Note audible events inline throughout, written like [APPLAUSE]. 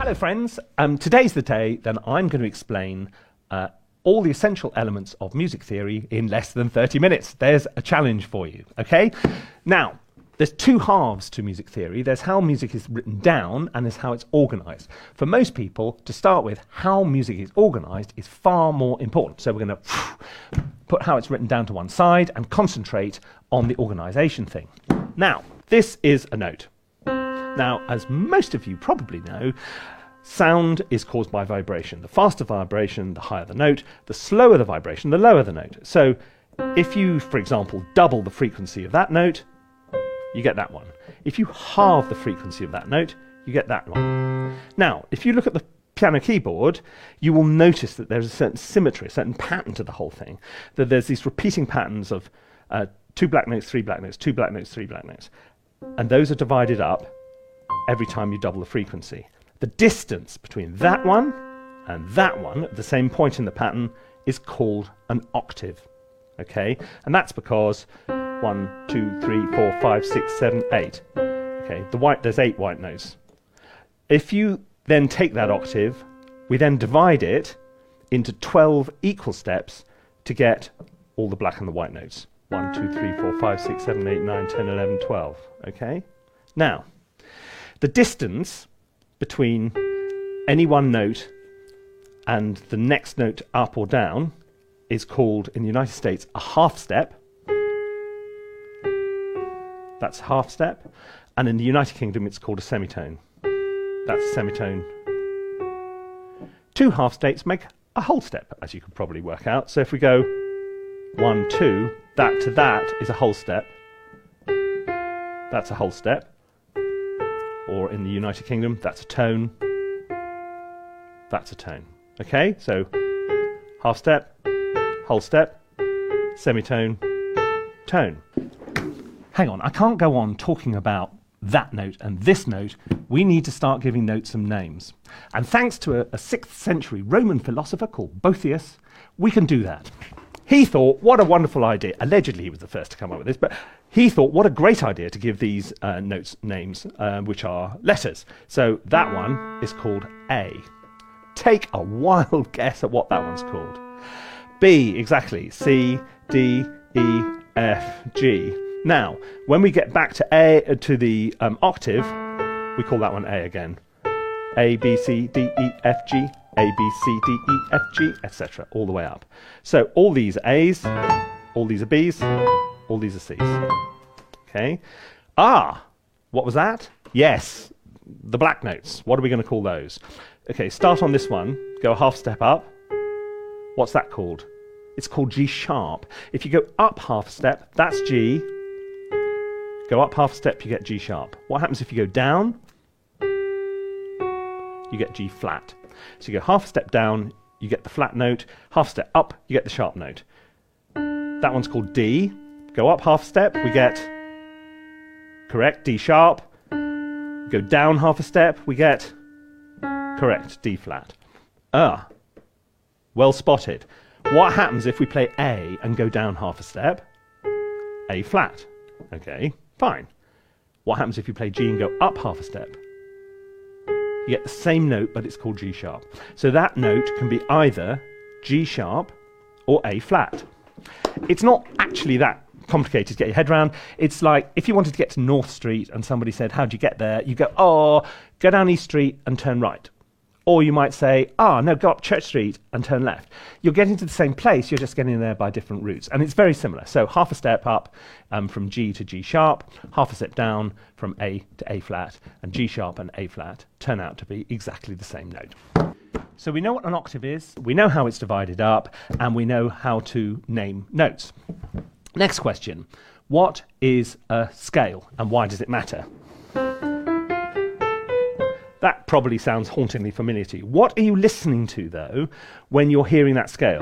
Hello, friends. Um, today's the day that I'm going to explain uh, all the essential elements of music theory in less than 30 minutes. There's a challenge for you, okay? Now, there's two halves to music theory. There's how music is written down and there's how it's organized. For most people, to start with, how music is organized is far more important. So we're going to put how it's written down to one side and concentrate on the organization thing. Now, this is a note. Now, as most of you probably know, sound is caused by vibration. The faster vibration, the higher the note. The slower the vibration, the lower the note. So if you, for example, double the frequency of that note, you get that one. If you halve the frequency of that note, you get that one. Now, if you look at the piano keyboard, you will notice that there's a certain symmetry, a certain pattern to the whole thing. That there's these repeating patterns of uh, two black notes, three black notes, two black notes, three black notes. And those are divided up every time you double the frequency. The distance between that one and that one at the same point in the pattern is called an octave. Okay? And that's because one, two, three, four, five, six, seven, eight. Okay, the white there's eight white notes. If you then take that octave, we then divide it into 12 equal steps to get all the black and the white notes. 1, 2, 3, 4, 5, 6, 7, 8, 9, 10, 11, 12. Okay? Now, the distance between any one note and the next note up or down is called, in the United States, a half step. That's half step. And in the United Kingdom, it's called a semitone. That's a semitone. Two half steps make a whole step, as you could probably work out. So if we go one, two, that to that is a whole step. That's a whole step in the United Kingdom, that's a tone. That's a tone. Okay, so half step, whole step, semitone, tone. Hang on, I can't go on talking about that note and this note. We need to start giving notes some names. And thanks to a, a 6th century Roman philosopher called Boethius, we can do that. He thought, what a wonderful idea. Allegedly, he was the first to come up with this, but he thought, what a great idea to give these uh, notes names, uh, which are letters. So that one is called A. Take a wild [LAUGHS] guess at what that one's called. B, exactly. C, D, E, F, G. Now, when we get back to A uh, to the um, octave, we call that one A again. A, B, C, D, E, F, G, A, B, C, D, E, F, G, etc. All the way up. So all these A's, all these are B's, all these are C's. Okay. Ah, what was that? Yes, the black notes. What are we going to call those? Okay, start on this one, go a half step up. What's that called? It's called G sharp. If you go up half step, that's G. Go up half step, you get G sharp. What happens if you go down? You get G flat. So you go half a step down, you get the flat note. Half a step up, you get the sharp note. That one's called D. Go up half a step, we get, correct, D sharp. Go down half a step, we get, correct, D flat. Ah, well spotted. What happens if we play A and go down half a step? A flat. Okay, fine. What happens if you play G and go up half a step? You get the same note, but it's called G sharp. So that note can be either G sharp or A flat. It's not actually that complicated to get your head around. It's like if you wanted to get to North Street and somebody said, How do you get there? You go, Oh, go down East Street and turn right. Or you might say, Ah, no, go up Church Street and turn left. You're getting to the same place, you're just getting there by different routes. And it's very similar. So half a step up um, from G to G sharp, half a step down from A to A flat, and G sharp and A flat turn out to be exactly the same note. So we know what an octave is, we know how it's divided up, and we know how to name notes. Next question What is a scale and why does it matter? That probably sounds hauntingly familiar to you. What are you listening to, though, when you're hearing that scale?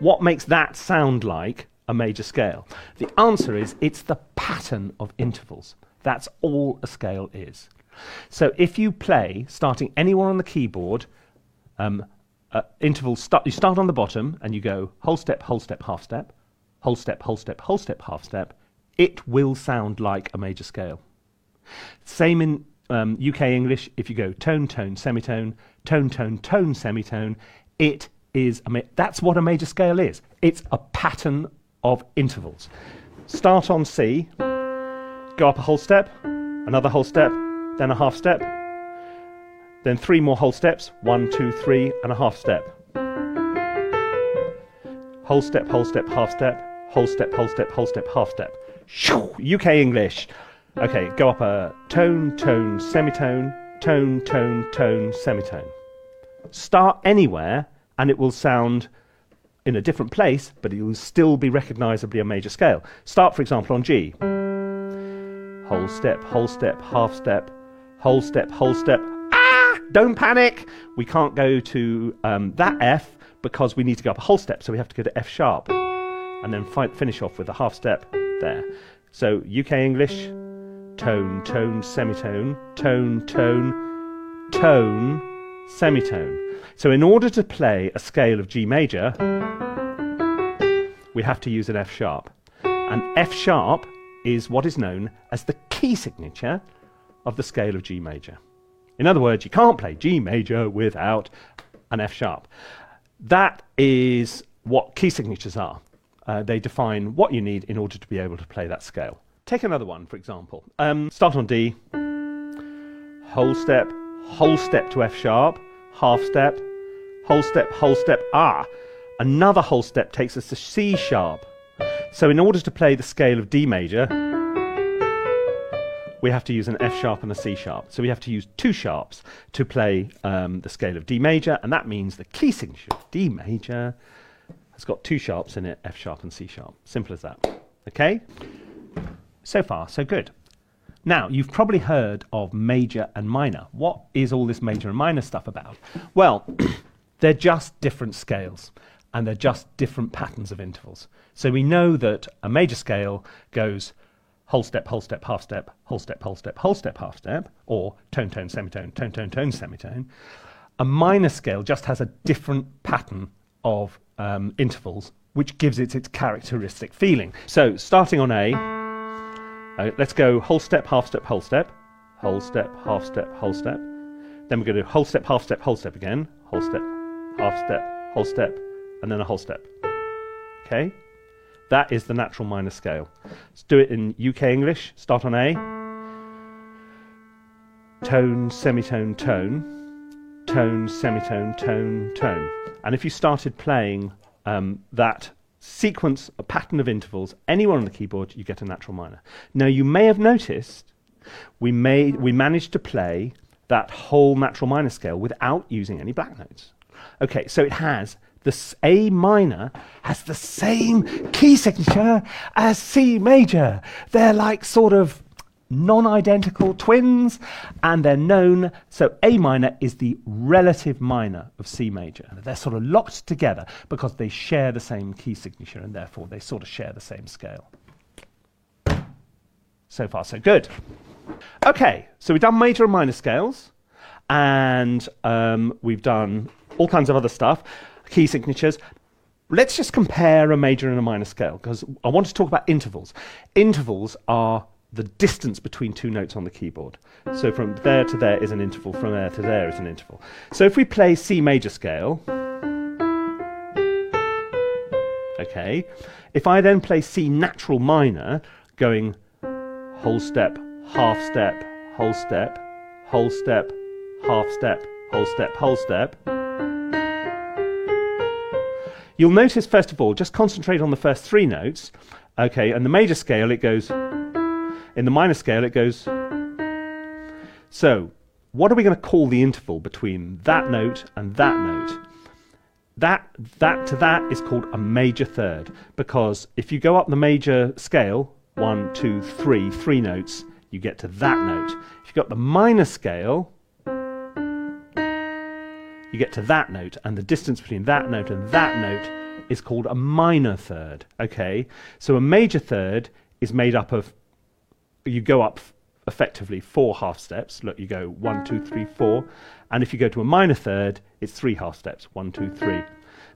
What makes that sound like a major scale? The answer is it's the pattern of intervals. That's all a scale is. So if you play, starting anywhere on the keyboard, um, uh, intervals, you start on the bottom and you go whole step, whole step, half step, whole step, whole step, whole step, half step, it will sound like a major scale. Same in um, UK English, if you go tone, tone, semitone, tone, tone, tone, semitone, it is a that's what a major scale is. It's a pattern of intervals. Start on C, go up a whole step, another whole step, then a half step, then three more whole steps, one, two, three, and a half step. Whole step, whole step, half step, whole step, whole step, whole step, half step. Shoo! UK English. Okay, go up a tone, tone, semitone, tone, tone, tone, semitone. Start anywhere and it will sound in a different place, but it will still be recognizably a major scale. Start, for example, on G. Whole step, whole step, half step, whole step, whole step. Ah! Don't panic! We can't go to um, that F because we need to go up a whole step, so we have to go to F sharp and then fi- finish off with a half step there. So UK English, tone, tone, semitone, tone, tone, tone, semitone. So in order to play a scale of G major, we have to use an F sharp. And F sharp is what is known as the key signature of the scale of G major. In other words, you can't play G major without an F sharp. That is what key signatures are. Uh, they define what you need in order to be able to play that scale. Take another one, for example. Um, start on D, whole step, whole step to F sharp, half step, whole step, whole step, ah. Another whole step takes us to C sharp. So in order to play the scale of D major, we have to use an F sharp and a C sharp. So we have to use two sharps to play um, the scale of D major, and that means the key signature of D major has got two sharps in it, F sharp and C sharp. Simple as that. Okay? So far, so good. Now, you've probably heard of major and minor. What is all this major and minor stuff about? Well, [CLEARS THROAT] they're just different scales and they're just different patterns of intervals. So we know that a major scale goes whole step, whole step, half step, whole step, whole step, whole step, half step, or tone, tone, semitone, tone, tone, tone, semitone. A minor scale just has a different pattern of um, intervals, which gives it its characteristic feeling. So starting on A, uh, let's go whole step, half step, whole step, whole step, half step, whole step. Then we're going to whole step, half step, whole step again, whole step, half step, whole step, and then a whole step. Okay? That is the natural minor scale. Let's do it in UK English. Start on A. Tone, semitone, tone. Tone, semitone, tone, tone. And if you started playing um, that sequence, a pattern of intervals, anywhere on the keyboard, you get a natural minor. Now, you may have noticed we, made, we managed to play that whole natural minor scale without using any black notes. Okay, so it has the A minor has the same key signature as C major. They're like sort of non identical twins, and they're known. So A minor is the relative minor of C major. They're sort of locked together because they share the same key signature, and therefore they sort of share the same scale. So far, so good. Okay, so we've done major and minor scales, and um, we've done all kinds of other stuff, key signatures. Let's just compare a major and a minor scale because I want to talk about intervals. Intervals are the distance between two notes on the keyboard. So from there to there is an interval, from there to there is an interval. So if we play C major scale, okay, if I then play C natural minor, going whole step, half step, whole step, whole step, half step, whole step, whole step, you'll notice first of all, just concentrate on the first three notes, okay, and the major scale it goes in the minor scale, it goes. So, what are we going to call the interval between that note and that note? That, that to that is called a major third because if you go up the major scale, one, two, three, three notes, you get to that note. If you've got the minor scale, you get to that note, and the distance between that note and that note is called a minor third. Okay, so a major third is made up of you go up effectively four half steps. Look, you go one, two, three, four. And if you go to a minor third, it's three half steps one, two, three.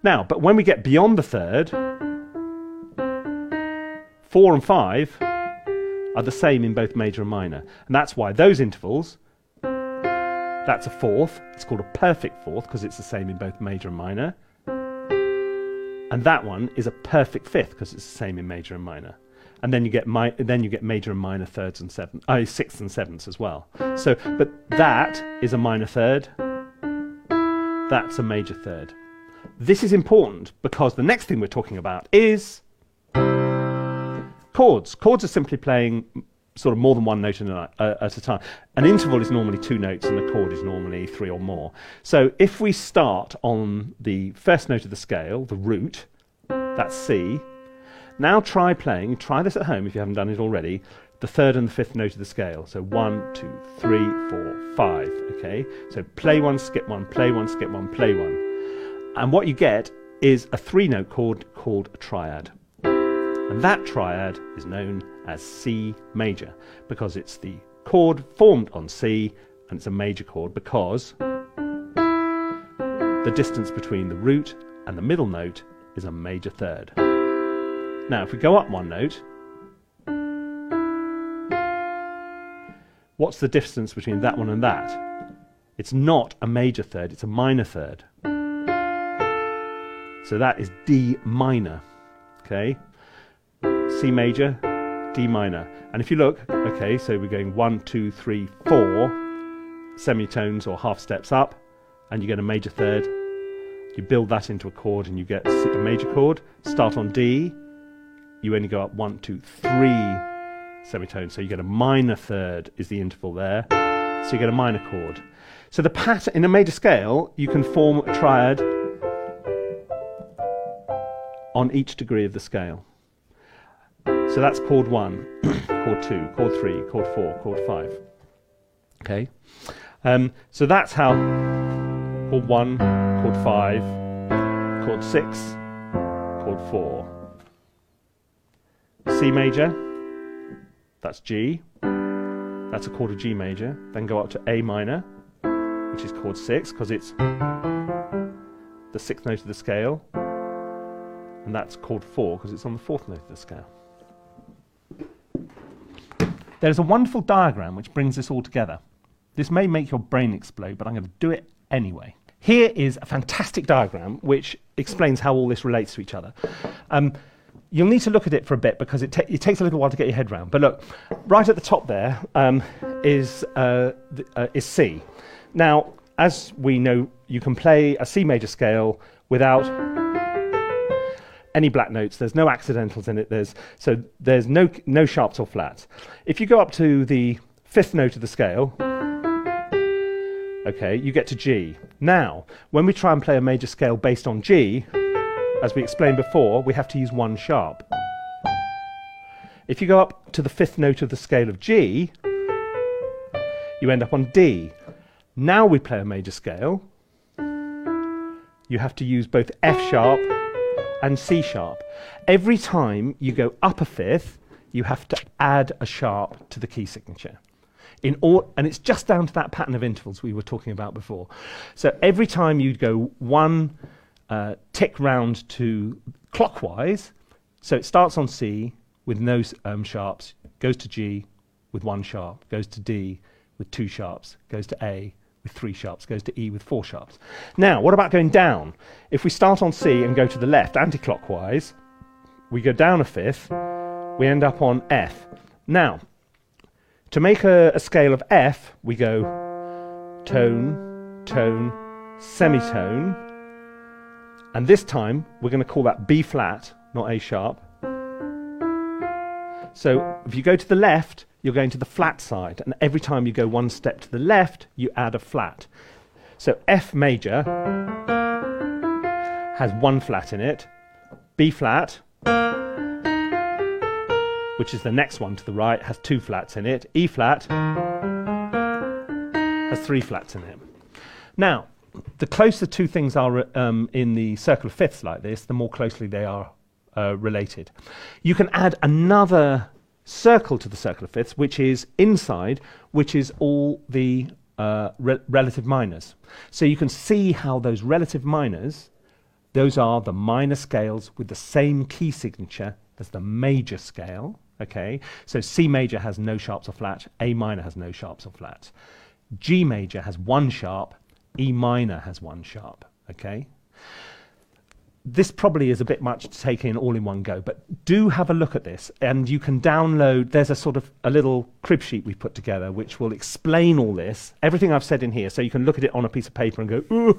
Now, but when we get beyond the third, four and five are the same in both major and minor. And that's why those intervals That's a fourth. It's called a perfect fourth because it's the same in both major and minor. And that one is a perfect fifth because it's the same in major and minor. And then you get mi- then you get major and minor thirds and sevenths, uh, sixths and sevenths as well. So, but that is a minor third. That's a major third. This is important because the next thing we're talking about is chords. Chords are simply playing sort of more than one note uh, at a time. An interval is normally two notes and a chord is normally three or more. So if we start on the first note of the scale, the root, that's C, now try playing, try this at home if you haven't done it already, the third and the fifth note of the scale. So one, two, three, four, five. Okay? So play one, skip one, play one, skip one, play one. And what you get is a three note chord called a triad. And that triad is known as C major because it's the chord formed on C and it's a major chord because the distance between the root and the middle note is a major third. Now, if we go up one note, what's the distance between that one and that? It's not a major third, it's a minor third. So that is D minor. Okay? C major, D minor. And if you look, okay, so we're going one, two, three, four semitones or half steps up, and you get a major third. You build that into a chord and you get a major chord. Start on D, you only go up one, two, three semitones. So you get a minor third is the interval there. So you get a minor chord. So the pattern in a major scale, you can form a triad on each degree of the scale. So that's chord one, [CLEARS THROAT] chord two, chord three, chord four, chord five. Okay. Um, so that's how chord one, chord five, chord six, chord four. C major, that's G, that's a chord of G major, then go up to A minor, which is chord 6 because it's the sixth note of the scale, and that's chord 4 because it's on the fourth note of the scale. There's a wonderful diagram which brings this all together. This may make your brain explode, but I'm going to do it anyway. Here is a fantastic diagram which explains how all this relates to each other. Um, you'll need to look at it for a bit because it, ta- it, takes a little while to get your head around. But look, right at the top there um, is uh, the, uh, is C. Now, as we know, you can play a C major scale without any black notes. There's no accidentals in it. There's so there's no no sharps or flats. If you go up to the fifth note of the scale, okay, you get to G. Now, when we try and play a major scale based on G, as we explained before, we have to use one sharp. If you go up to the fifth note of the scale of G, you end up on D. Now we play a major scale. You have to use both F sharp and C sharp. Every time you go up a fifth, you have to add a sharp to the key signature. In all, and it's just down to that pattern of intervals we were talking about before. So every time you go one uh, tick round to clockwise. So it starts on C with no um, sharps, goes to G with one sharp, goes to D with two sharps, goes to A with three sharps, goes to E with four sharps. Now, what about going down? If we start on C and go to the left anti-clockwise, we go down a fifth, we end up on F. Now, to make a, a scale of F, we go tone, tone, semitone, and this time, we're going to call that B flat, not A sharp. So if you go to the left, you're going to the flat side. And every time you go one step to the left, you add a flat. So F major has one flat in it. B flat, which is the next one to the right, has two flats in it. E flat has three flats in it. Now, the closer two things are um, in the circle of fifths like this, the more closely they are uh, related. You can add another circle to the circle of fifths, which is inside, which is all the uh, re- relative minors. So you can see how those relative minors, those are the minor scales with the same key signature as the major scale. Okay, so C major has no sharps or flats, A minor has no sharps or flats. G major has one sharp, E minor has one sharp. Okay? this probably is a bit much to take in all in one go, but do have a look at this. And you can download, there's a sort of a little crib sheet we've put together which will explain all this, everything I've said in here. So you can look at it on a piece of paper and go,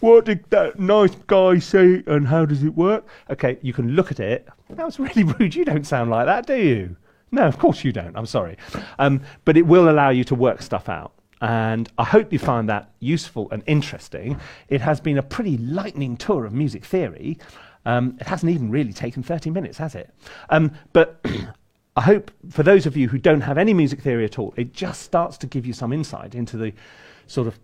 what did that nice guy say and how does it work? Okay, you can look at it. That was really [LAUGHS] rude. You don't sound like that, do you? No, of course you don't. I'm sorry. Um, but it will allow you to work stuff out. And I hope you find that useful and interesting. It has been a pretty lightning tour of music theory. Um, it hasn't even really taken 30 minutes, has it? Um, but [CLEARS THROAT] I hope for those of you who don't have any music theory at all, it just starts to give you some insight into the sort of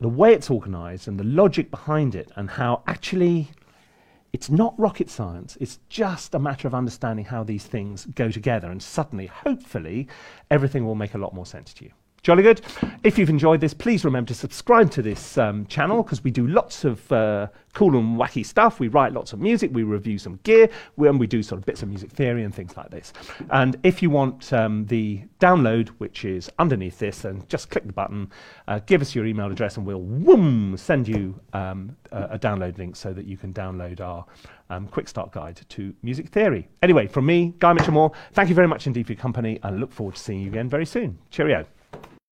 the way it's organized and the logic behind it and how actually it's not rocket science. It's just a matter of understanding how these things go together. And suddenly, hopefully, everything will make a lot more sense to you. Jolly good. If you've enjoyed this, please remember to subscribe to this um, channel because we do lots of uh, cool and wacky stuff. We write lots of music, we review some gear, we, and we do sort of bits of music theory and things like this. And if you want um, the download, which is underneath this, then just click the button, uh, give us your email address, and we'll whoom, send you um, a, a, download link so that you can download our um, quick start guide to music theory. Anyway, from me, Guy Michelmore, thank you very much indeed for your company, and I look forward to seeing you again very soon. Cheerio.